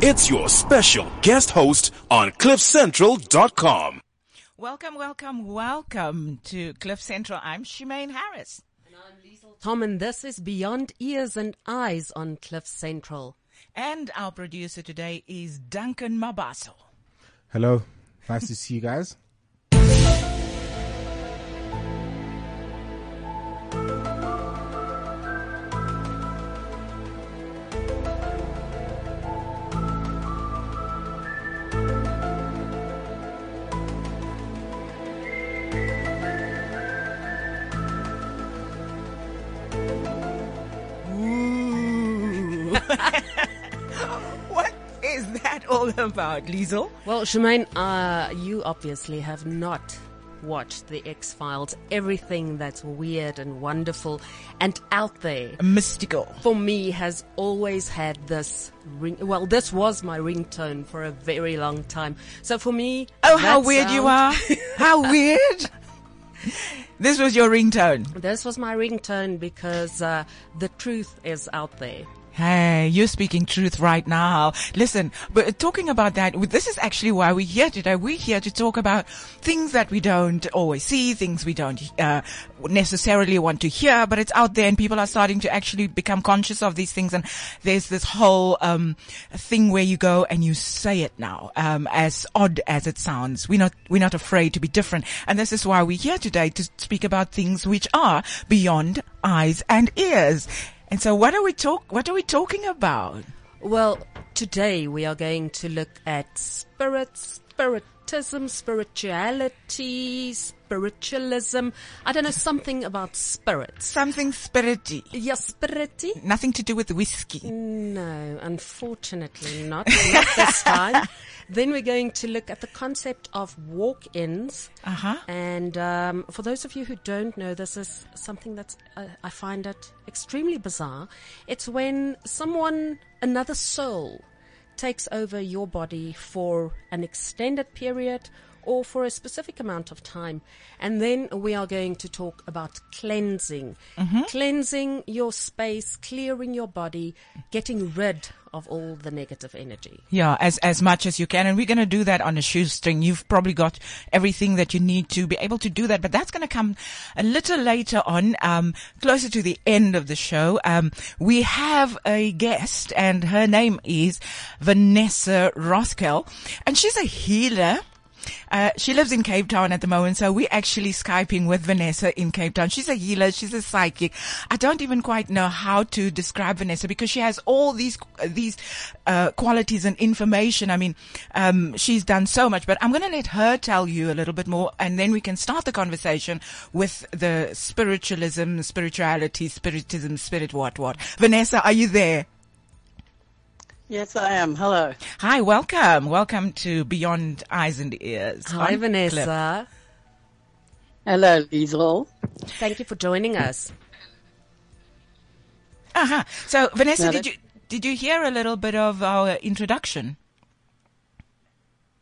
it's your special guest host on CliffCentral.com. Welcome, welcome, welcome to Cliff Central. I'm Shemaine Harris. And I'm Liesl Tom, and this is Beyond Ears and Eyes on Cliff Central. And our producer today is Duncan Mabaso. Hello. Nice to see you guys. All about, Liesel? Well, Shemaine, uh, you obviously have not watched The X Files. Everything that's weird and wonderful and out there Mystical. for me has always had this ring. Well, this was my ringtone for a very long time. So for me, Oh, how weird you are. how weird. This was your ringtone. This was my ringtone because uh, the truth is out there. Hey, you're speaking truth right now. Listen, but talking about that, this is actually why we're here today. We're here to talk about things that we don't always see, things we don't uh, necessarily want to hear, but it's out there and people are starting to actually become conscious of these things. And there's this whole um, thing where you go and you say it now, um, as odd as it sounds. We're not we're not afraid to be different, and this is why we're here today to speak about things which are beyond eyes and ears. And so what are we talk, what are we talking about? Well, today we are going to look at spirit, spiritism, spirituality, spiritualism. I don't know, something about spirits. Something spirity. Yeah, spirity? Nothing to do with whiskey. No, unfortunately not. Not this time. Then we're going to look at the concept of walk-ins. Uh-huh. And um, for those of you who don't know, this is something that's uh, I find it extremely bizarre. It's when someone, another soul, takes over your body for an extended period or for a specific amount of time. And then we are going to talk about cleansing. Cleansing your space, clearing your body, getting rid of all the negative energy. Yeah, as, as much as you can. And we're going to do that on a shoestring. You've probably got everything that you need to be able to do that, but that's going to come a little later on, um, closer to the end of the show. Um, we have a guest and her name is Vanessa Roskell and she's a healer. Uh, she lives in Cape Town at the moment, so we're actually Skyping with Vanessa in Cape Town. She's a healer. She's a psychic. I don't even quite know how to describe Vanessa because she has all these, these, uh, qualities and information. I mean, um, she's done so much, but I'm going to let her tell you a little bit more and then we can start the conversation with the spiritualism, spirituality, spiritism, spirit, what, what. Vanessa, are you there? Yes, I am. Hello. Hi, welcome. Welcome to Beyond Eyes and Ears. Hi, on Vanessa. Cliff. Hello, Liesel. Thank you for joining us. Uh-huh. So, Vanessa, No, did you did you hear a little bit of our introduction?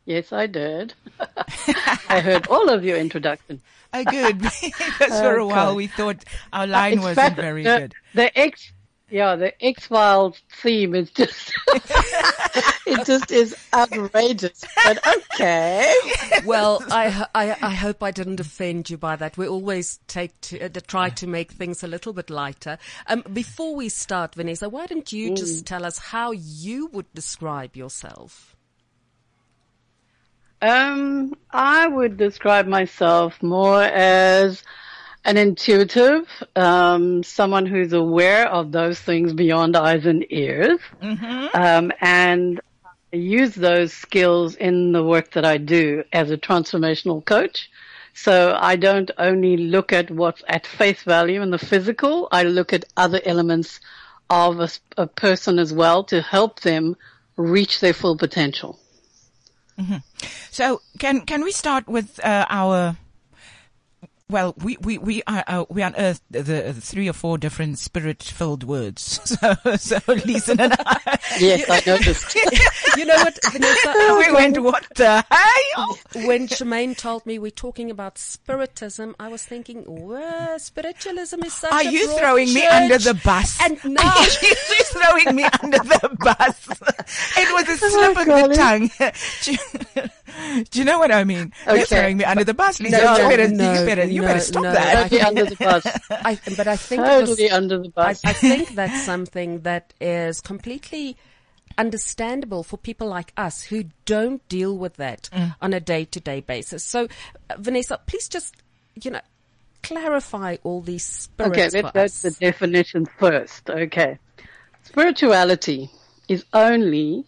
Yes, I did. I heard all of your introduction. Oh, good. because for a while we thought our line In wasn't fact, very the, good. The X, yeah, the X Files theme is just, it just is outrageous. But okay. Well, I, I, I hope I didn't offend you by that. We always take to, uh, try to make things a little bit lighter. Um, before we start, Vanessa, why don't you just tell us how you would describe yourself? Um, I would describe myself more as an intuitive, um, someone who's aware of those things beyond eyes and ears, um, and I use those skills in the work that I do as a transformational coach. So I don't only look at what's at face value in the physical, I look at other elements of a person as well to help them reach their full potential. So, can can we start with uh, our Well, we we we are uh, we unearthed the, the three or four different spirit-filled words. So so Lisa and I, Yes, I noticed. You know what, Vanessa? we went what the hell? when Shemaine told me we're talking about spiritism, I was thinking, well, spiritualism is such Are a you broad throwing me under the bus? And now, She's throwing me under the bus. It was a slip of the tongue. do, you, know what I mean? You're Okay. throwing me under the bus, Lisa. No, you better, no, you better, you no, better stop no. that. Totally under the bus. I, but I think it was- Totally under the bus. I think that's something that is completely understandable for people like us who don't deal with that Mm. on a day-to-day basis. So, uh, Vanessa, please just, you know, clarify all these spirits Okay, for let's go us. to the definition first. Okay. Spirituality is only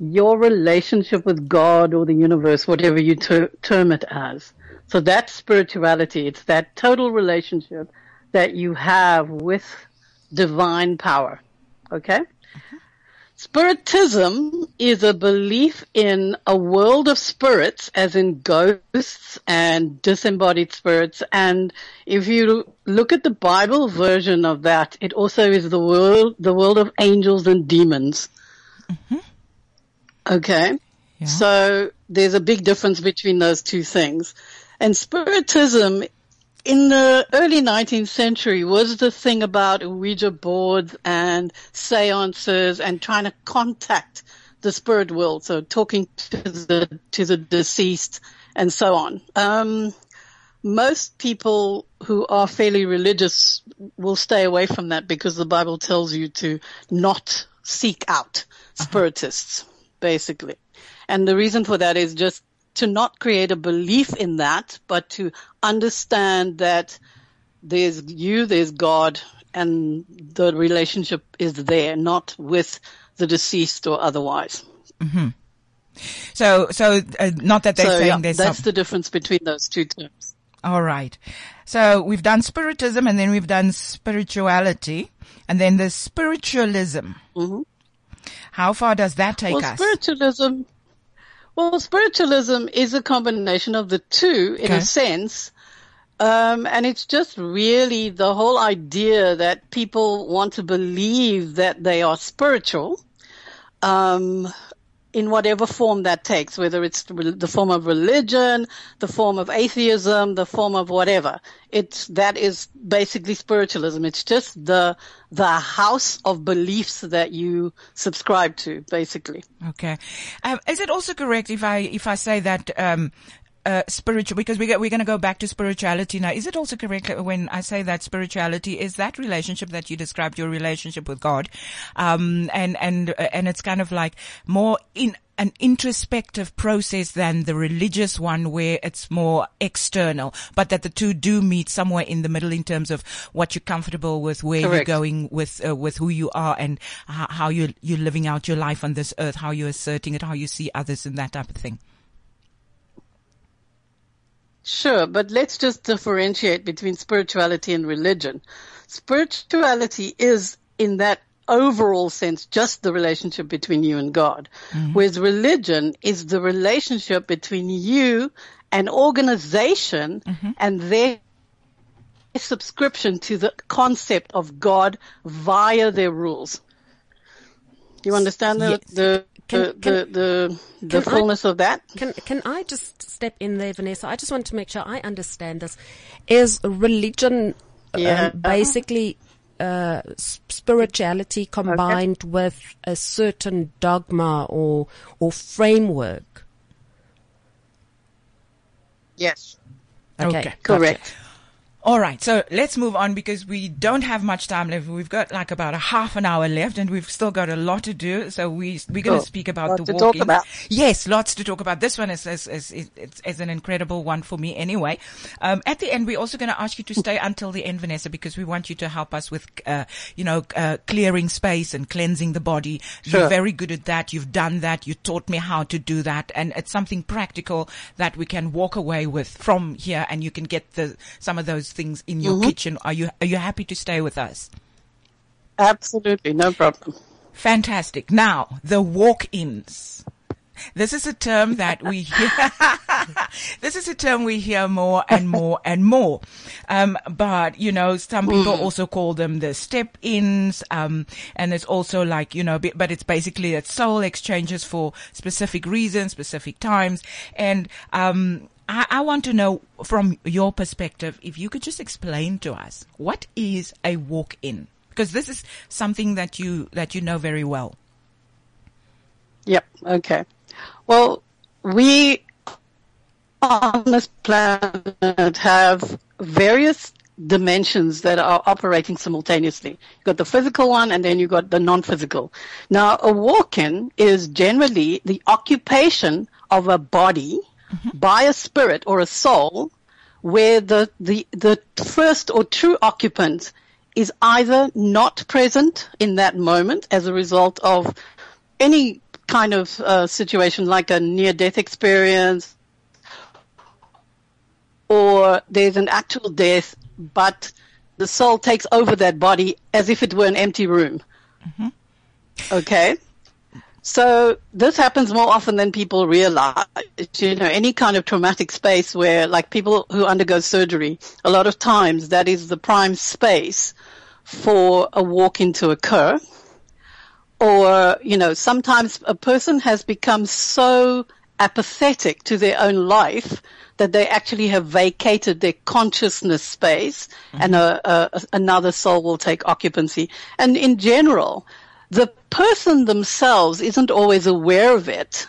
your relationship with God or the universe, whatever you ter- term it as. So that's spirituality. It's that total relationship that you have with divine power. Okay? Mm-hmm. Spiritism is a belief in a world of spirits, as in ghosts and disembodied spirits. And if you look at the Bible version of that, it also is the world, the world of angels and demons. Mm-hmm. Okay. Yeah. So there's a big difference between those two things. And spiritism in the early 19th century was the thing about Ouija boards and seances and trying to contact the spirit world. So talking to the, to the deceased and so on. Um, most people who are fairly religious will stay away from that because the Bible tells you to not seek out spiritists, basically. And the reason for that is just to not create a belief in that, but to understand that there's you, there's God, and the relationship is there, not with the deceased or otherwise. So, so uh, not that they're so saying yeah, there's that's some. the difference between those two terms. All right. So we've done spiritism, and then we've done spirituality, and then there's spiritualism. Mhm. How far does that take well, us? spiritualism. Well, spiritualism is a combination of the two in Okay. a sense. Um, and it's just really the whole idea that people want to believe that they are spiritual, um, in whatever form that takes, whether it's the form of religion, the form of atheism, the form of whatever. It's, that is basically spiritualism. It's just the, the house of beliefs that you subscribe to, basically. Okay. Um, is it also correct if I if I say that um, uh, spiritual because we get, we're going to go back to spirituality now? Is it also correct when I say that spirituality is that relationship that you described your relationship with God, um, and and uh, and it's kind of like more in an introspective process than the religious one where it's more external, but that the two do meet somewhere in the middle in terms of what you're comfortable with, where you're going with, uh, with who you are and how, how you're, you're living out your life on this earth, how you're asserting it, how you see others and that type of thing. Sure, but let's just differentiate between spirituality and religion. Spirituality is in that overall sense just the relationship between you and God. Mm-hmm. Whereas religion is the relationship between you, an organization, mm-hmm. and their subscription to the concept of God via their rules. You understand the, Yes. the, Can- the, can- the, the, the can I- fullness of that? Can can I just step in there, Vanessa? I just want to make sure I understand this. Is religion Yeah. um, basically uh, s- spirituality combined with a certain dogma or or framework? Yes. Okay, Okay. Correct. All right, so let's move on because we don't have much time left. We've got like about a half an hour left, and we've still got a lot to do. So we we're going to speak about the to talk walk-ins. about. Yes, lots to talk about. This one is is is, is, is, is an incredible one for me anyway. Um, at the end, we're also going to ask you to stay until the end, Vanessa, because we want you to help us with uh, you know uh, clearing space and cleansing the body. You're very good at that. You've done that. You taught me how to do that, and it's something practical that we can walk away with from here, and you can get the some of those things in your kitchen. Are you are you happy to stay with us? Absolutely, no problem. Fantastic. Now the walk-ins. This is a term that we hear. this is a term we hear more and more and more. Um, but you know, some people also call them the step-ins. Um, and it's also like you know, but it's basically that soul exchanges for specific reasons, specific times, and um. I, I want to know from your perspective if you could just explain to us what is a walk-in because this is something that you that you know very well. Yep. Okay. Well, we on this planet have various dimensions that are operating simultaneously. You've got the physical one and then you've got the non-physical. Now, a walk-in is generally the occupation of a body by a spirit or a soul where the, the, the first or true occupant is either not present in that moment as a result of any kind of uh, situation like a near-death experience or there's an actual death, but the soul takes over that body as if it were an empty room. Okay? So this happens more often than people realize. You know, any kind of traumatic space where, like people who undergo surgery, a lot of times that is the prime space for a walk-in to occur. Or, you know, sometimes a person has become so apathetic to their own life that they actually have vacated their consciousness space and mm-hmm. a, a, another soul will take occupancy. And in general, the person themselves isn't always aware of it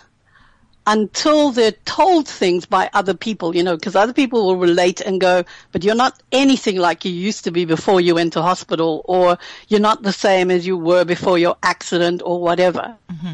until they're told things by other people, you know, because other people will relate and go, but you're not anything like you used to be before you went to hospital or you're not the same as you were before your accident or whatever. Mm-hmm.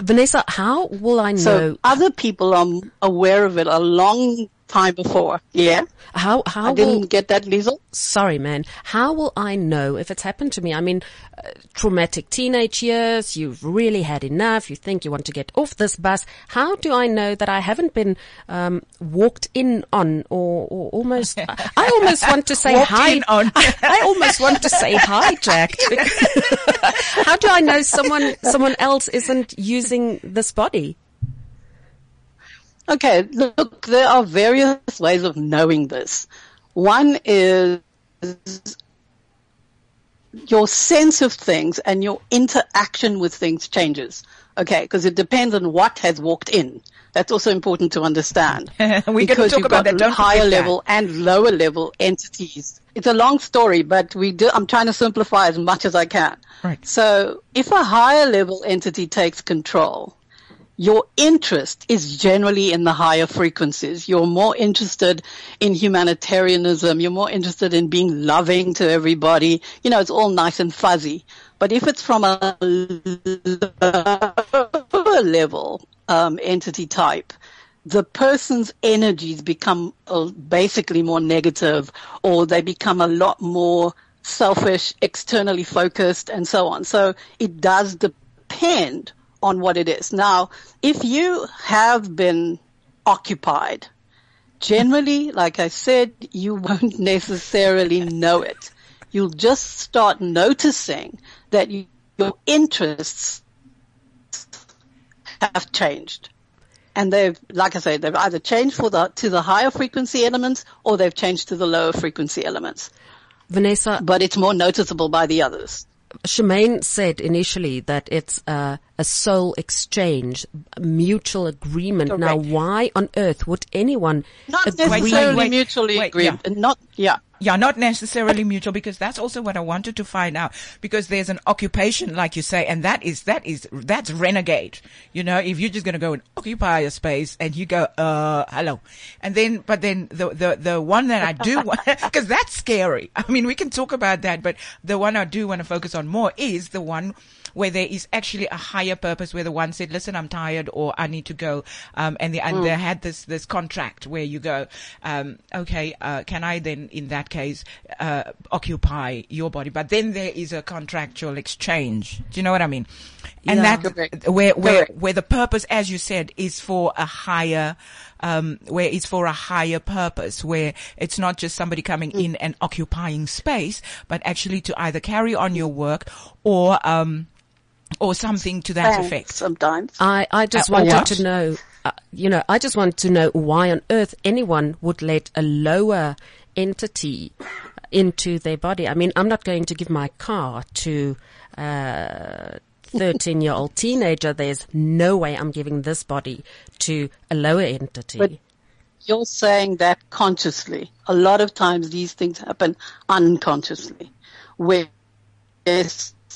Vanessa, how will I know? So other people are aware of it a long time before. Yeah. how how I didn't get that, Liesel. sorry, man. How will I know if it's happened to me? I mean, uh, traumatic teenage years, you've really had enough, you think you want to get off this bus. How do I know that I haven't been um, walked in on or, or almost, I almost want to say hi. on. I almost want to say hijacked. How do I know someone, someone else isn't using this body? Okay, look, there are various ways of knowing this. One is your sense of things and your interaction with things changes. Okay, because it depends on what has walked in. That's also important to understand. Gonna because talk you've about got that. Higher forget that. level and lower level entities. It's a long story, but we do, I'm trying to simplify as much as I can. Right. So if a higher level entity takes control, your interest is generally in the higher frequencies. You're more interested in humanitarianism. You're more interested in being loving to everybody. You know, it's all nice and fuzzy. But if it's from a lower level um, entity type, the person's energies become uh, basically more negative or they become a lot more selfish, externally focused and so on. So it does depend on what it is. Now, if you have been occupied, generally, like I said, you won't necessarily know it. You'll just start noticing that you, your interests have changed. And they've, like I said, they've either changed for the, to the higher frequency elements or they've changed to the lower frequency elements. Vanessa, But it's more noticeable by the others. Shemaine said initially that it's a, a soul exchange, a mutual agreement. Now, why on earth would anyone Not agree? necessarily wait, mutually wait, agreed. yeah. Not, yeah. Yeah, not necessarily mutual because that's also what I wanted to find out because there's an occupation, like you say, and that is, that is, that's renegade. You know, if you're just going to go and occupy a space and you go, uh, hello. And then, but then the, the, the one that I do want, cause that's scary. I mean, we can talk about that, but the one I do want to focus on more is the one where there is actually a higher purpose where the one said, listen, I'm tired or I need to go. Um, and the, and they had this, this contract where you go, um, okay, uh, can I then in that case, uh, occupy your body? But then there is a contractual exchange. Do you know what I mean? And Yeah. that, Correct. where, where, Correct. where the purpose, as you said, is for a higher, um, where it's for a higher purpose, where it's not just somebody coming in and occupying space, but actually to either carry on your work or, um, or something to that Thanks effect. Sometimes. I, I just Uh, wanted what? to know, uh, you know, I just want to know why on earth anyone would let a lower entity into their body. I mean, I'm not going to give my car to a 13 year old teenager. There's no way I'm giving this body to a lower entity. But- You're saying that consciously. A lot of times these things happen unconsciously, where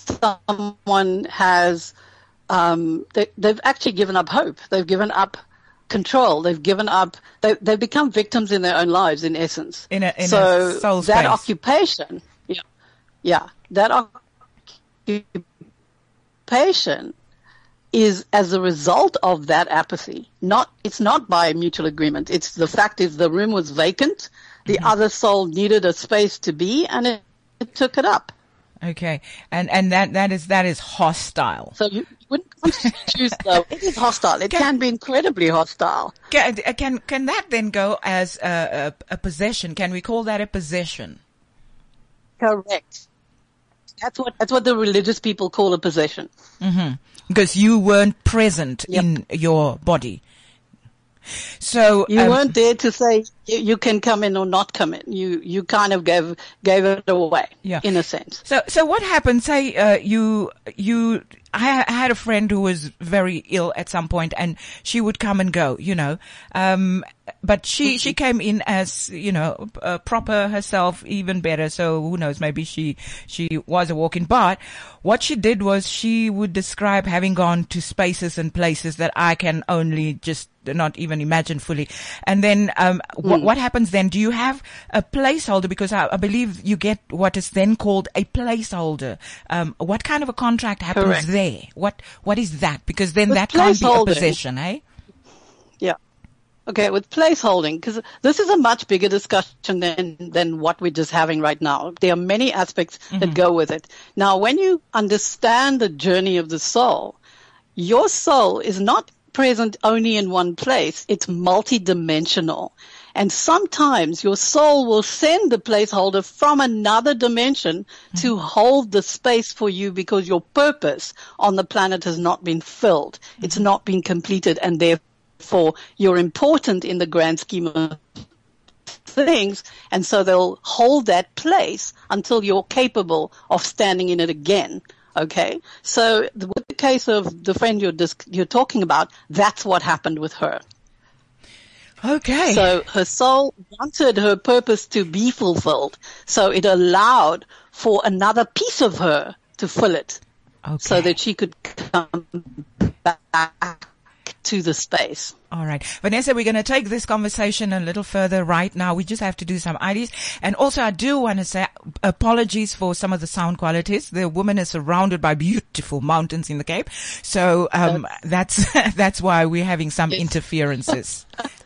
someone has um, they, they've actually given up hope. They've given up control. They've given up. They, they've become victims in their own lives, in essence. In a- in a so soul that space. occupation, yeah, yeah, that occupation is as a result of that apathy. Not, it's not by mutual agreement. It's the fact is the room was vacant. The other soul needed a space to be, and it, it took it up. Okay, and and that that is that is hostile. So you, you wouldn't choose though. It is hostile. It can be incredibly hostile. Can can, can that then go as a, a, a possession? Can we call that a possession? Correct. That's what that's what the religious people call a possession. Because you weren't present Yep. in your body. So You um, weren't there to say you, you can come in or not come in. You you kind of gave gave it away. Yeah. In a sense. So, so what happened? Say, uh, you, you, I had a friend who was very ill at some point and she would come and go, you know, um, but she, she came in as, you know, uh, proper herself, even better. So who knows? Maybe she, she was a walk-in. But what she did was she would describe having gone to spaces and places that I can only just not even imagine fully. And then, um, wh- what happens then? Do you have a placeholder? Because I, I believe you get what is then called a placeholder. Um, what kind of a contract happens Correct. there? What, what is that? Because then With that can't be a possession, eh? Yeah. Okay, with placeholding, because this is a much bigger discussion than, than what we're just having right now. There are many aspects that go with it. Now, when you understand the journey of the soul, your soul is not present only in one place. It's multidimensional. And sometimes your soul will send the placeholder from another dimension mm. to hold the space for you because your purpose on the planet has not been filled. It's mm-hmm. not been completed and therefore you're important in the grand scheme of things. And so they'll hold that place until you're capable of standing in it again. Okay. So the, with the case of the friend you're, dis- you're talking about, that's what happened with her. Okay. So her soul wanted her purpose to be fulfilled. So it allowed for another piece of her to fill it okay. so that she could come back to the space. All right. Vanessa, we're going to take this conversation a little further right now. We just have to do some IDs. And also I do want to say apologies for some of the sound qualities. The woman is surrounded by beautiful mountains in the Cape. So, um, that's, that's why we're having some interferences.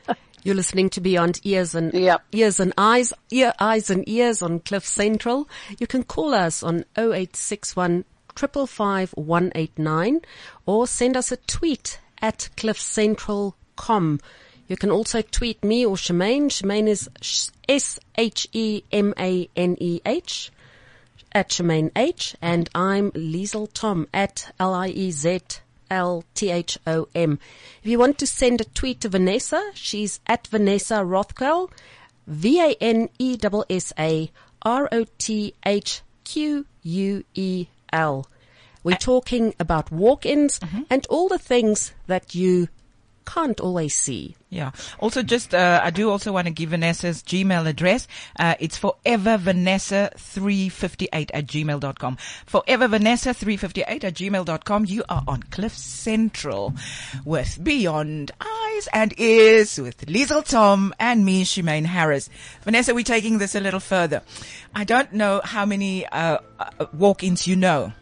You're listening to Beyond Ears and Yep. Ears and Eyes, Ear, Eyes and Ears on Cliff Central. You can call us on 0861 555 189 or send us a tweet at cliffcentral.com. You can also tweet me or Shemaine. Shemaine is S-H-E-M-A-N-E-H at Shemaine H and I'm Liesel Tom at L-I-E-Z-L-T-H-O-M. If you want to send a tweet to Vanessa, she's at Vanessa Rothwell, E V-A-N-E-S-S-A-R-O-T-H-Q-U-E-L. We're talking about walk-ins mm-hmm. and all the things that you can't always see. Yeah. Also, just uh, I do also want to give Vanessa's Gmail address. Uh, it's forevervanessa358 at gmail.com. Forevervanessa358 at gmail.com. You are on Cliff Central with Beyond Eyes and Ears with Liesel Tom and me, Shemaine Harris. Vanessa, we're taking this a little further. I don't know how many uh, uh, walk-ins you know,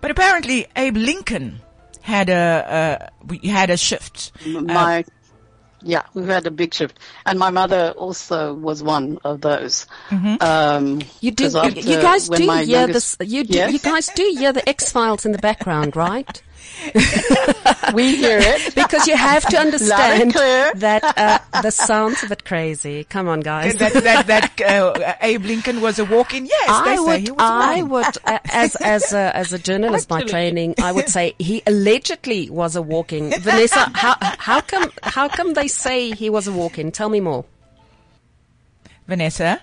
but apparently Abe Lincoln had a uh, we had a shift. My, yeah, we've had a big shift. And my mother also was one of those. Um, You do, 'cause you, after- you guys do hear youngest- this, you do, Yes? you guys do hear the X Files in the background, right? we hear it. Because you have to understand that uh, the sound's a bit crazy. Come on, guys. that that that uh, Abe Lincoln was a walk-in. Yes, they I say would, he was I one. would, uh, as as a, as a journalist by training, I would say he allegedly was a walk-in. Vanessa, how how come how come they say he was a walk-in? Tell me more. Vanessa.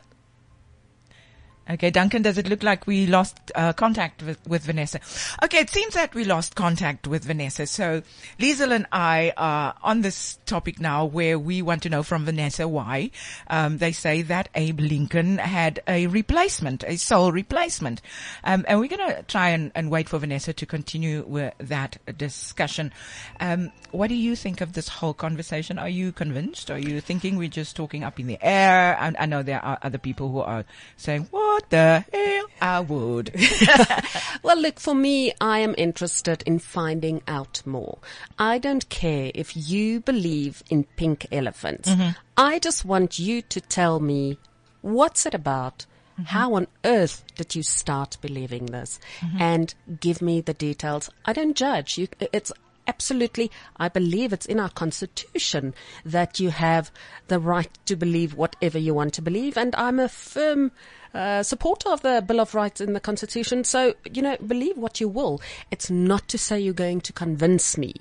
Okay, Duncan, does it look like we lost uh, contact with, with Vanessa? Okay, it seems that we lost contact with Vanessa. So Liesel and I are on this topic now where we want to know from Vanessa why. Um, they say that Abe Lincoln had a replacement, a soul replacement. Um, and we're going to try and, and wait for Vanessa to continue with that discussion. Um, what do you think of this whole conversation? Are you convinced? Are you thinking we're just talking up in the air? I, I know there are other people who are saying, what the hell? I would. Well, look, for me, I am interested in finding out more. I don't care if you believe in pink elephants. Mm-hmm. I just want you to tell me what's it about? Mm-hmm. How on earth did you start believing this? Mm-hmm. And give me the details. I don't judge. You, it's absolutely, I believe it's in our constitution that you have the right to believe whatever you want to believe. And I'm a firm uh, supporter of the Bill of Rights in the Constitution. So, you know, believe what you will. It's not to say you're going to convince me.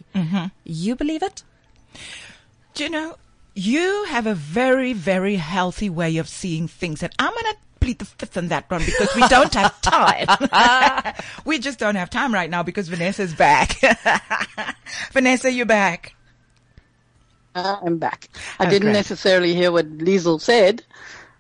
You believe it? Do you know, you have a very, very healthy way of seeing things and I'm going to plead the fifth on that one because we don't have time. we just don't have time right now because Vanessa's back. Vanessa, you're back. I'm back. I Oh, didn't great. necessarily hear what Liesel said.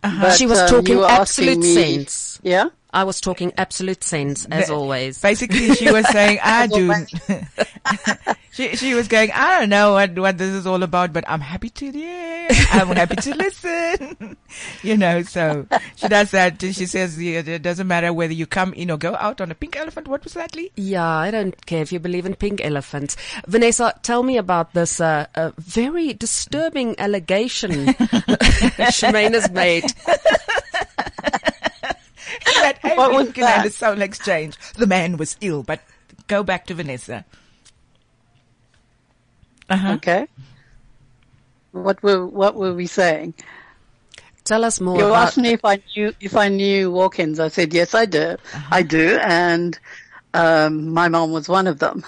Uh-huh. but, She was um, talking you absolute me- sense. Yeah? I was talking absolute sense, as Ba- always. Basically, she was saying, I do. She, she was going, I don't know what, what this is all about, but I'm happy to hear. I'm happy to listen. you know, so she does that. She says, yeah, it doesn't matter whether you come in or go out on a pink elephant. What was that, Lee? Yeah, I don't care if you believe in pink elephants. Vanessa, tell me about this uh, uh, very disturbing allegation that Shemaine has made. that Abe What was Lincoln and that? the soul exchange. The man was ill, but go back to Vanessa. Uh-huh. Okay. What were what were we saying? Tell us more You about asked me if I knew if I knew walk-ins. I said yes, I do. Uh-huh. I do, and um, my mom was one of them.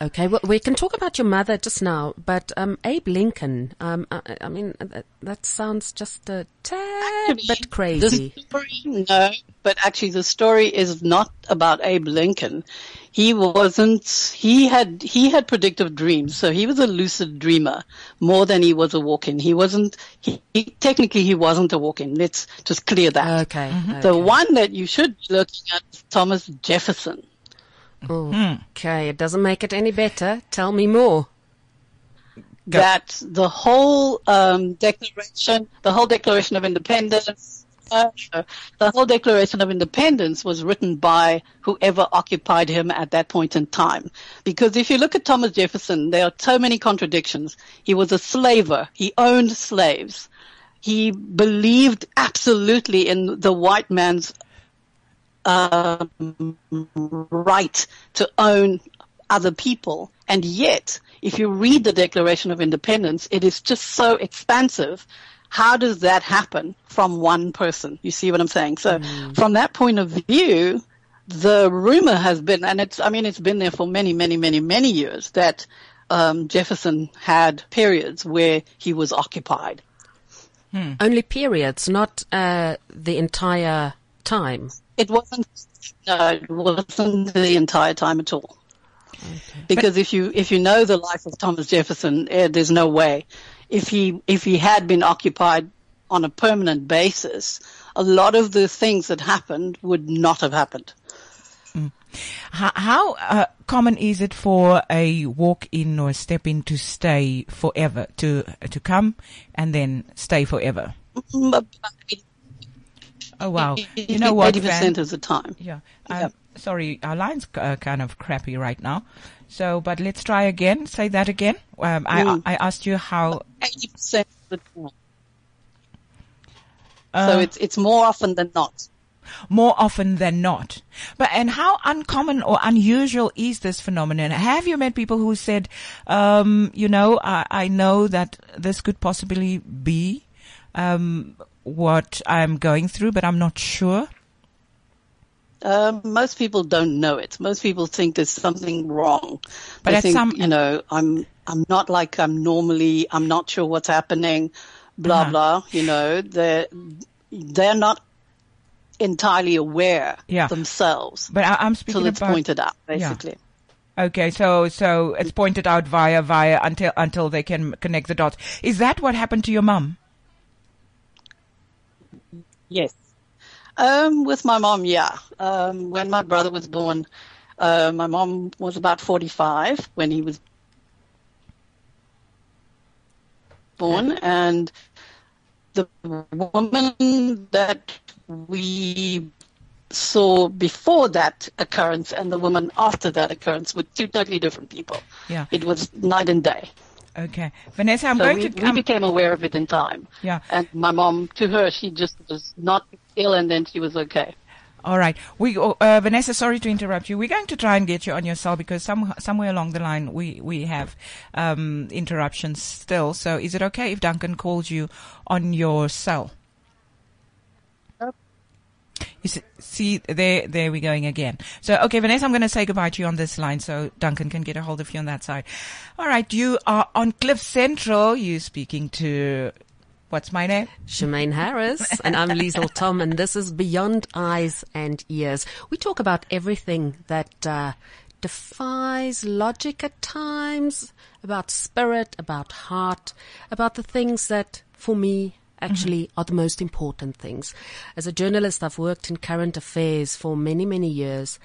Okay, well, we can talk about your mother just now, but um, Abe Lincoln, um, I, I mean, that, that sounds just a tad bit crazy. The story, no, but actually the story is not about Abe Lincoln. He wasn't, he had, he had predictive dreams. So he was a lucid dreamer more than he was a walk-in. He wasn't, he, he technically he wasn't a walk-in. Let's just clear that. Okay, The okay. one that you should be looking at is Thomas Jefferson. Okay, it doesn't make it any better. Tell me more. that the whole um, declaration, the whole Declaration of Independence, uh, the whole Declaration of Independence was written by whoever occupied him at that point in time. Because if you look at Thomas Jefferson, there are so many contradictions. He was a slaver. He owned slaves. He believed absolutely in the white man's um, right to own other people. And yet, if you read the Declaration of Independence, it is just so expansive. How does that happen from one person? You see what I'm saying? So from that point of view, the rumor has been, and it's, I mean, it's been there for many, many, many, many years that um, Jefferson had periods where he was occupied. Only periods, not uh, the entire time. It wasn't, no, it wasn't the entire time at all. Because if you if you know the life of Thomas Jefferson, eh, there's no way. If he if he had been occupied on a permanent basis, a lot of the things that happened would not have happened. How, how uh, common is it for a walk-in or a step-in to stay forever, to to come and then stay forever? Oh wow! You know what, Eighty percent of the time. Yeah. Um, Sorry, our line's uh, kind of crappy right now. So, but let's try again. Say that again. Um, I Mm. I asked you how. Eighty percent of the time. Uh, so it's it's more often than not. more often than not. But and how uncommon or unusual is this phenomenon? Have you met people who said, um, you know, I, I know that this could possibly be um, what I'm going through, but I'm not sure. Um, most people don't know it. Most people think there's something wrong. But they think, some- you know, I'm I'm not like I'm normally. I'm not sure what's happening. Blah Uh-huh. blah. You know, they're they're not entirely aware Yeah. themselves But I, I'm speaking till it's about. pointed out, basically. Okay, so so it's pointed out via via until until they can connect the dots. Is that what happened to your mum? Yes. Um, with my mom, yeah. Um, when my brother was born, uh, my mom was about 45 when he was born, and the woman that we saw before that occurrence and the woman after that occurrence were two totally different people. Yeah. It was night and day. Okay, Vanessa, I'm So going we, to. we um, became aware of it in time. Yeah. And my mom, to her, she just was not ill and then she was okay. All right. We, uh, Vanessa, sorry to interrupt you. We're going to try and get you on your cell because some, somewhere along the line we, we have, um, interruptions still. So is it okay if Duncan calls you on your cell? You see, there, there we're going again. So, okay, Vanessa, I'm going to say goodbye to you on this line so Duncan can get a hold of you on that side. All right. You are on Cliff Central. You speaking to, what's my name? Shemaine Harris, and I'm Liesel Tom, and this is Beyond Eyes and Ears. We talk about everything that uh, defies logic at times, about spirit, about heart, about the things that, for me, actually mm-hmm. are the most important things. As a journalist, I've worked in current affairs for many, many years,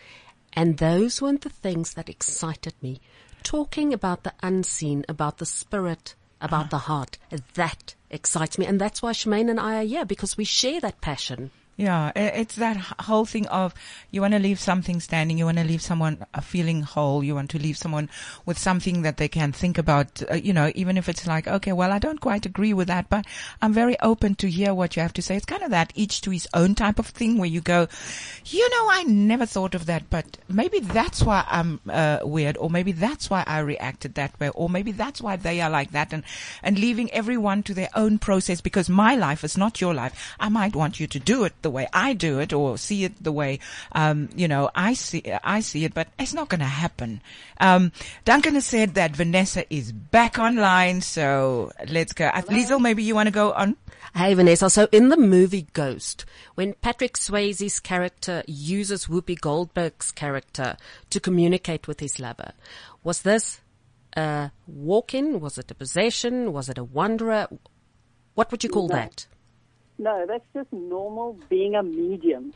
and those weren't the things that excited me. Talking about the unseen, about the spirit, about uh-huh. the heart, that excites me. And that's why Shemaine and I are here, because we share that passion. Yeah, it's that whole thing of you want to leave something standing, you want to leave someone uh, feeling whole, you want to leave someone with something that they can think about, uh, you know, even if it's like, okay, well, I don't quite agree with that, but I'm very open to hear what you have to say. It's kind of that each to his own type of thing where you go, you know, I never thought of that, but maybe that's why I'm uh, weird, or maybe that's why I reacted that way, or maybe that's why they are like that, and and leaving everyone to their own process because my life is not your life. I might want you to do it the way I do it, or see it the way um, you know I see I see it, but it's not going to happen. Um, Duncan has said that Vanessa is back online, so let's go. Uh, Liesel, maybe you want to go on. Hey Vanessa, so in the movie Ghost, when Patrick Swayze's character uses Whoopi Goldberg's character to communicate with his lover, was this a walk-in? Was it a possession? Was it a wanderer? What would you call that? No, that's just normal being a medium.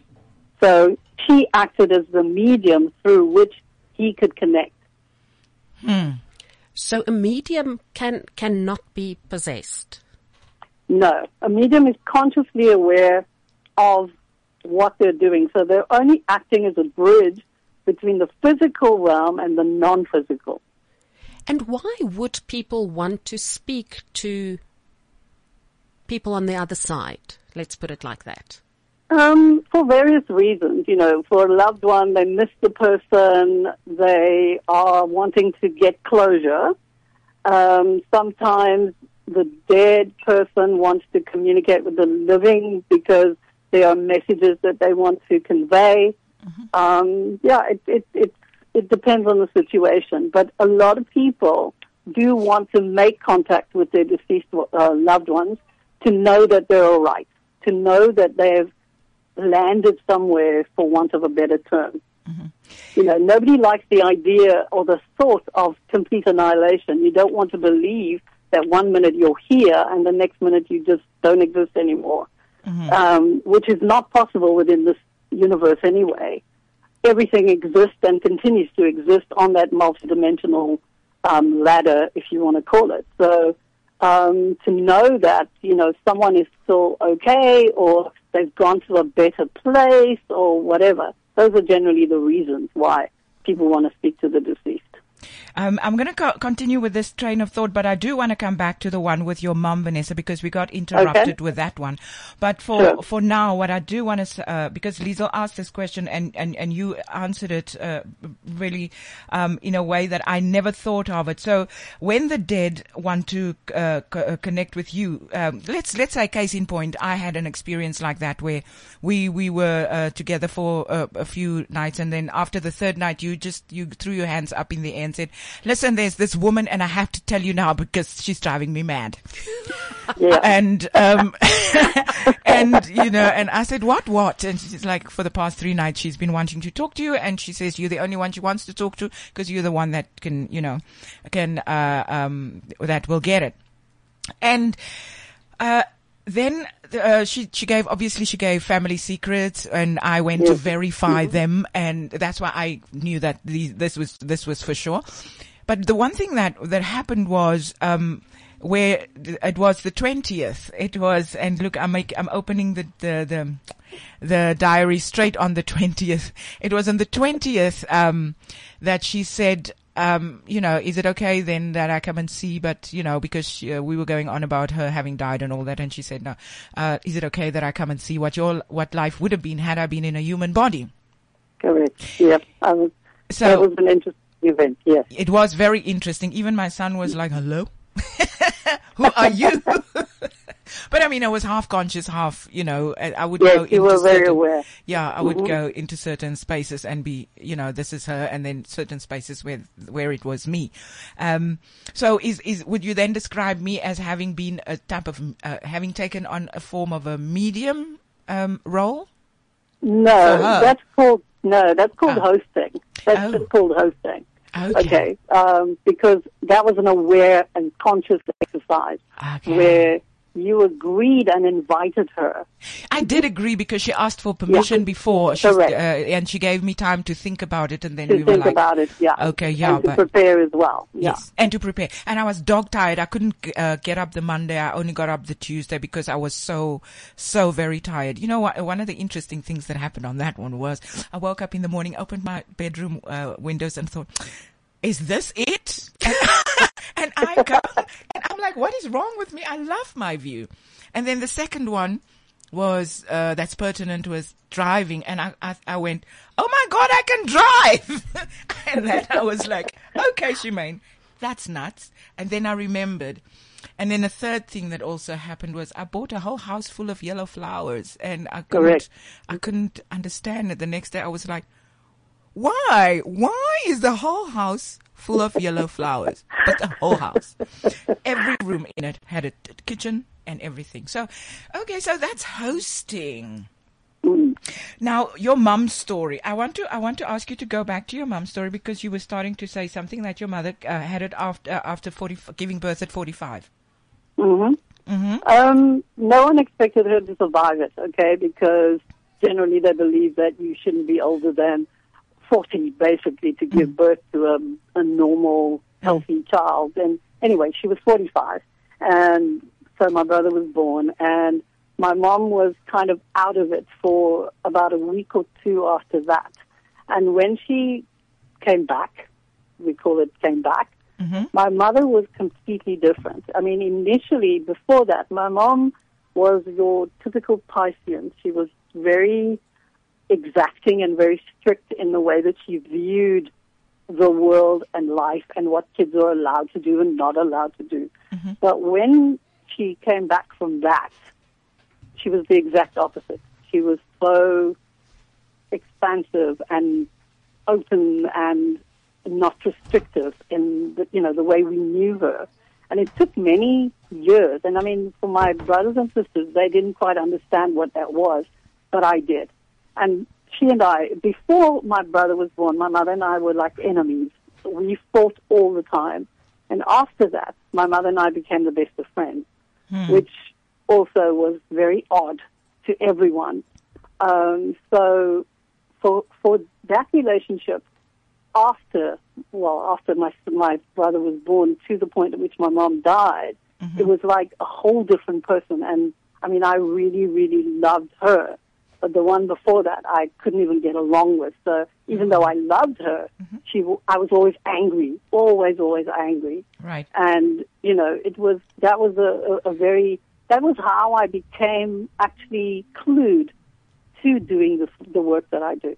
So she acted as the medium through which he could connect. Hmm. So a medium can cannot be possessed. No, a medium is consciously aware of what they're doing. So they're only acting as a bridge between the physical realm and the non-physical. And why would people want to speak to people on the other side? Let's put it like that. Um, for various reasons, you know, for a loved one, they miss the person, they are wanting to get closure. Um, sometimes the dead person wants to communicate with the living because there are messages that they want to convey. Um, yeah, it, it, it, it depends on the situation, but a lot of people do want to make contact with their deceased uh, loved ones to know that they're all right, to know that they've landed somewhere, for want of a better term. You know, nobody likes the idea or the thought of complete annihilation. You don't want to believe that one minute you're here and the next minute you just don't exist anymore, um, which is not possible within this universe anyway. Everything exists and continues to exist on that multidimensional um, ladder, if you want to call it. So um, to know that you know someone is still okay or they've gone to a better place or whatever. Those are generally the reasons why people want to speak to the deceased. Um, I'm going to co- continue with this train of thought, but I do want to come back to the one with your mum, Vanessa, because we got interrupted with that one. But for Sure. for now, what I do want to, uh, because Liesel asked this question and and and you answered it uh, really um, in a way that I never thought of it. So when the dead want to uh, co- uh, connect with you, um, let's let's say case in point, I had an experience like that where we we were uh, together for uh, a few nights, and then after the third night, you just you threw your hands up in the air and said, listen, there's this woman and I have to tell you now because she's driving me mad. Yeah. And, um, and, you know, and I said, what, what? And she's like, for the past three nights, she's been wanting to talk to you. And she says, you're the only one she wants to talk to because you're the one that can, you know, can, uh, um, that will get it. And, uh, then uh, she she gave obviously she gave family secrets and I went to verify them and that's why I knew that the, this was this was for sure. But the one thing that that happened was um where it was the twentieth. It was and look I'm make, I'm opening the the the the diary straight on the 20th. It was on the 20th, um, that she said, um, you know, is it okay then that I come and see? But, you know, because she, uh, we were going on about her having died and all that. And she said, no, uh, is it okay that I come and see what your, what life would have been had I been in a human body? Correct. Yep. I was, that was an interesting event. Yes. it was very interesting. Even my son was like, hello? Who are you? but I mean, I was half conscious, half, you know, I, would go Yes, you into were very certain- aware. Yeah, I would Mhm. go into certain spaces and be, you know, this is her, and then certain spaces where where it was me. Um, so is is would you then describe me as having been a type of uh, having taken on a form of a medium um, role? No, that's called no, that's called Oh. hosting. That's Oh. just called hosting. Okay. Okay, um, because that was an aware and conscious exercise Okay. where you agreed and invited her. I did agree because she asked for permission before, She's, uh, Correct. and she gave me time to think about it, and then To we were like, about it, yeah. Okay, yeah, and to but- prepare as well. Yeah. Yes, and to prepare. And I was dog tired. I couldn't uh, get up the Monday. I only got up the Tuesday because I was so, so very tired. You know what? One of the interesting things that happened on that one was I woke up in the morning, opened my bedroom uh, windows, and thought, "Is this it?" And, I go, like, "What is wrong with me? I love my view." And then the second one was uh, that's pertinent was driving, and I, I I went, "Oh my God, I can drive!" and then I was like, "Okay, Shemaine, that's nuts." And then I remembered. And then the third thing that also happened was I bought a whole house full of yellow flowers, and I couldn't Correct. I couldn't understand it. The next day, I was like, "Why? Why is the whole house?" Full of yellow flowers, but the whole house, every room in it had a t- kitchen and everything. So, okay, so that's hosting. Now, your mum's story. I want to I want to ask you to go back to your mum's story because you were starting to say something that your mother uh, had it after uh, after 40, giving birth at 45. Mhm. Mhm. Um, no one expected her to survive it, okay, because generally they believe that you shouldn't be older than 40, basically, to give mm. birth to a, a normal, mm. healthy child. And anyway, she was 45. And so my brother was born, and my mom was kind of out of it for about a week or two after that. And when she came back, we call it came back, mm-hmm. my mother was completely different. I mean, initially, before that, my mom was your typical Piscean. She was very exacting and very strict in the way that she viewed the world and life and what kids are allowed to do and not allowed to do. Mm-hmm. But when she came back from that, she was the exact opposite. She was so expansive and open and not restrictive in the, you know the way we knew her. And it took many years. And I mean, for my brothers and sisters, they didn't quite understand what that was, but I did. And she and I, before my brother was born, my mother and I were like enemies. We fought all the time. And after that, my mother and I became the best of friends, which also was very odd to everyone. Um, so for for that relationship, after well, after my my brother was born, to the point at which my mom died, it was like a whole different person. And I mean, I really, really loved her, but the one before that, I couldn't even get along with. So even though I loved her, she w- I was always angry, always, always angry Right. and you know it was that was a, a, a very that was how I became actually clued to doing the the work that I do.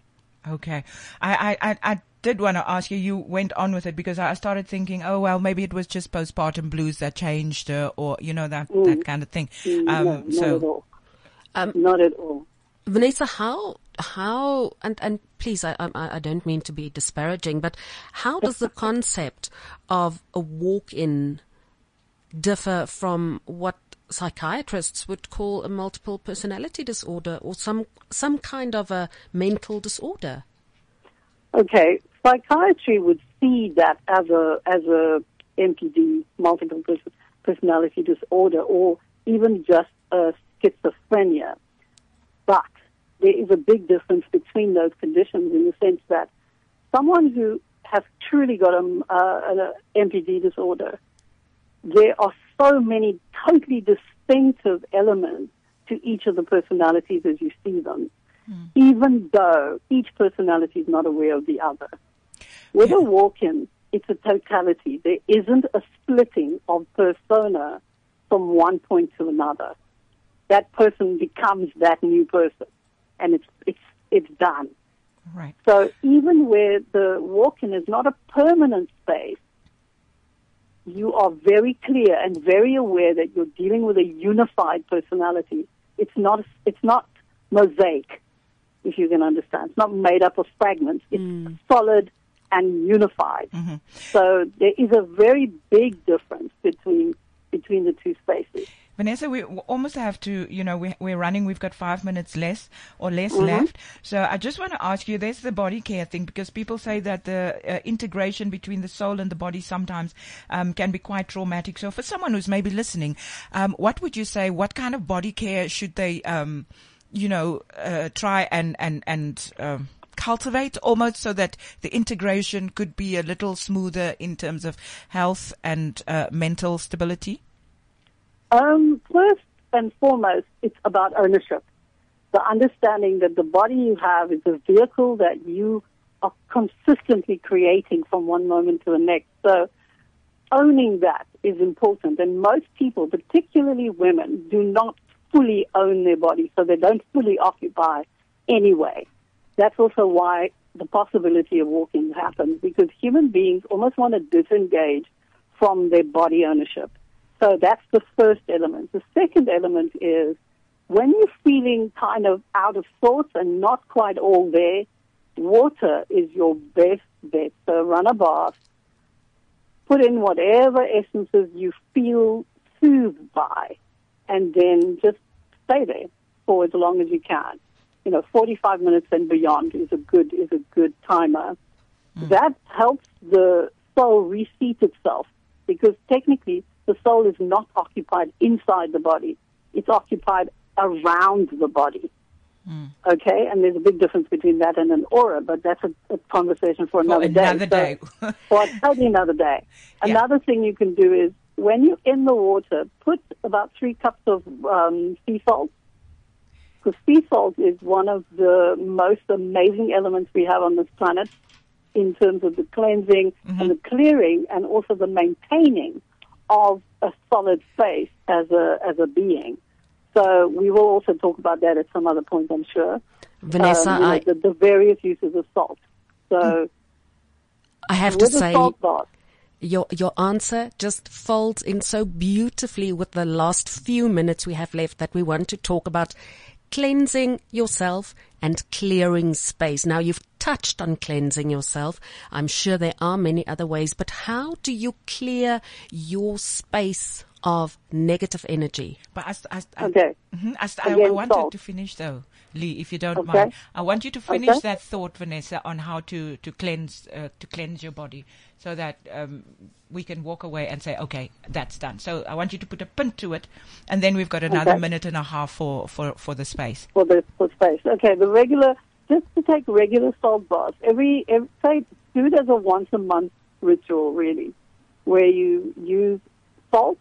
Okay. I, I, I, I did want to ask you, you went on with it because I started thinking, oh, well, maybe it was just postpartum blues that changed her or, you know, that, that kind of thing. Um, no, not so, at all. Um, not at all. Vanessa, how how and and please I, I I don't mean to be disparaging, but how does the concept of a walk-in differ from what psychiatrists would call a multiple personality disorder or some some kind of a mental disorder? Okay, psychiatry would see that as a as a MPD, multiple pers- personality disorder, or even just a schizophrenia. But there is a big difference between those conditions in the sense that someone who has truly got a, uh, an MPD disorder, there are so many totally distinctive elements to each of the personalities as you see them, even though each personality is not aware of the other. With a walk-in, it's a totality. There isn't a splitting of persona from one point to another. That person becomes that new person, and it's it's it's done. Right. So even where the walk-in is not a permanent space, you are very clear and very aware that you're dealing with a unified personality. It's not it's not mosaic, if you can understand. It's not made up of fragments. It's hmm. solid and unified. Mm-hmm. So there is a very big difference between between the two spaces. Vanessa, we almost have to, you know, we, we're running, we've got five minutes less or less Mm-hmm. left. So I just want to ask you, there's the body care thing because people say that the uh, integration between the soul and the body sometimes um, can be quite traumatic. So for someone who's maybe listening, um, what would you say, what kind of body care should they, um, you know, uh, try and, and, and, um, cultivate almost so that the integration could be a little smoother in terms of health and uh, mental stability? Um, first and foremost, it's about ownership. The understanding that the body you have is a vehicle that you are consistently creating from one moment to the next. So owning that is important. And most people, particularly women, do not fully own their body, so they don't fully occupy anyway. That's also why the possibility of walk-in happens because human beings almost want to disengage from their body ownership. So that's the first element. The second element is when you're feeling kind of out of sorts and not quite all there, water is your best bet. So run a bath, put in whatever essences you feel soothed by, and then just stay there for as long as you can. You know, 45 minutes and beyond is a good is a good timer. Mm. That helps the soul reseat itself because technically the soul is not occupied inside the body; it's occupied around the body. Okay, and there's a big difference between that and an aura, but that's a, a conversation for another, another day. day. So, for totally another day. Yeah. Another thing you can do is when you're in the water, put about three cups of um, sea salt. Because sea salt is one of the most amazing elements we have on this planet in terms of the cleansing and the clearing and also the maintaining of a solid face as a as a being. So we will also talk about that at some other point, I'm sure. Vanessa, Um, you know, I, the, the various uses of salt. So I have to say, bath, your your answer just folds in so beautifully with the last few minutes we have left that we want to talk about cleansing yourself and clearing space. Now you've touched on cleansing yourself. I'm sure there are many other ways, but how do you clear your space of negative energy? But I, I, I, Okay. Mhm. I, I, I wanted salt. to finish though, Lee, if you don't Okay. mind. I want you to finish Okay. that thought, Vanessa, on how to to cleanse uh, to cleanse your body, so that um, we can walk away and say, okay, that's done. So I want you to put a pin to it, and then we've got another Okay. minute and a half for for for the space. for the for space. Okay, the regular, just to take regular salt baths. Every, every say, do it as a once a month ritual, really, where you use salt.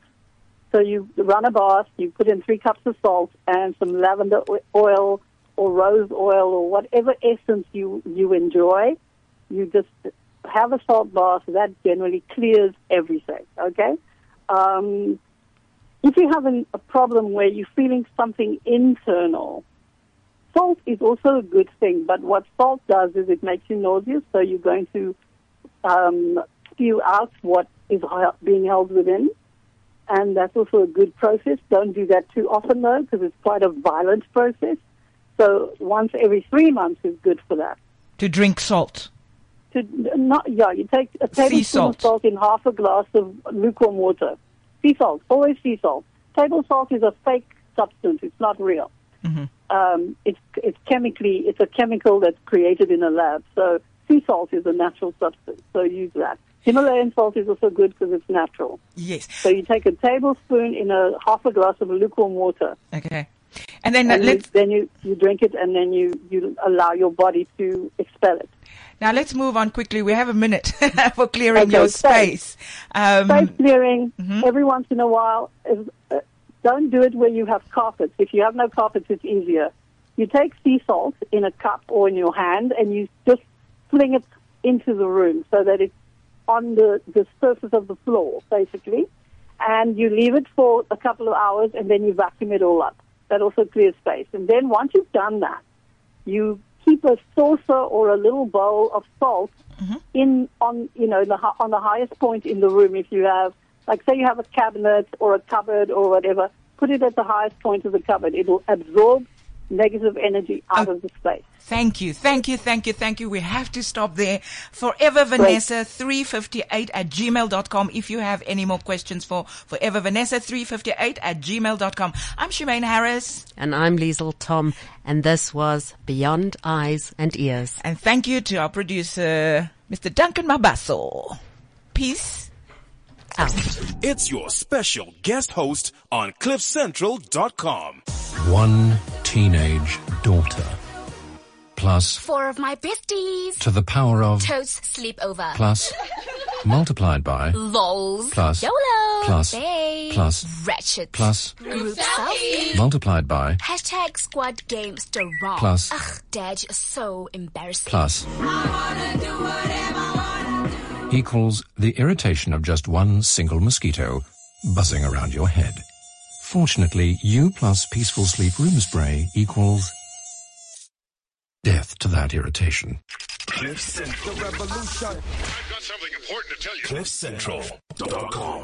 So you run a bath, you put in three cups of salt and some lavender oil or rose oil or whatever essence you you enjoy. You just have a salt bath. That generally clears everything. Okay. Um, if you have having a problem where you're feeling something internal, salt is also a good thing. But what salt does is it makes you nauseous, so you're going to um, spew out what is being held within. And that's also a good process. Don't do that too often, though, because it's quite a violent process. So once every three months is good for that. To drink salt. To not yeah, you take a tablespoon salt. of salt in half a glass of lukewarm water. Sea salt, always sea salt. Table salt is a fake substance; it's not real. Um, it's it's chemically it's a chemical that's created in a lab. So sea salt is a natural substance. So use that. Himalayan salt is also good because it's natural. Yes. So you take a tablespoon in a half a glass of lukewarm water, Okay. And then uh, and you, let's then you, you drink it, and then you, you allow your body to expel it. now let's move on quickly. We have a minute for clearing Okay, your space. space. Um, Space clearing every once in a while. Is, uh, don't do it where you have carpets. If you have no carpets, it's easier. You take sea salt in a cup or in your hand, and you just fling it into the room so that it's on the, the surface of the floor, basically. And you leave it for a couple of hours, and then you vacuum it all up. That also clears space. And then once you've done that, you keep a saucer or a little bowl of salt mm-hmm. in on you know the on the highest point in the room. If you have, like, say you have a cabinet or a cupboard or whatever, put it at the highest point of the cupboard. It will absorb negative energy out oh, of the space. Thank you, thank you, thank you, thank you. We have to stop there. Forever Vanessa 358 at gmail.com if you have any more questions for Forever Vanessa 358 at gmail.com. I'm Shemaine Harris And I'm Liesel Tom, and this was Beyond Eyes and Ears. and thank you to our producer, Mr. Duncan Mabasso. Peace out. It's your special guest host on CliffCentral.com. One teenage daughter. Plus, Four of my besties. to the power of, Totes sleepover. plus, multiplied by, Lols. Plus. YOLO. Plus. Babe. Plus. Ratchet. plus, Group selfie. multiplied by, Hashtag squad games the. Plus. Ugh, dad, you're so embarrassing. plus, equals the irritation of just one single mosquito buzzing around your head. Fortunately, U plus peaceful sleep room spray equals death to that irritation. Cliff Central. I've got something important to tell you. CliffCentral.com.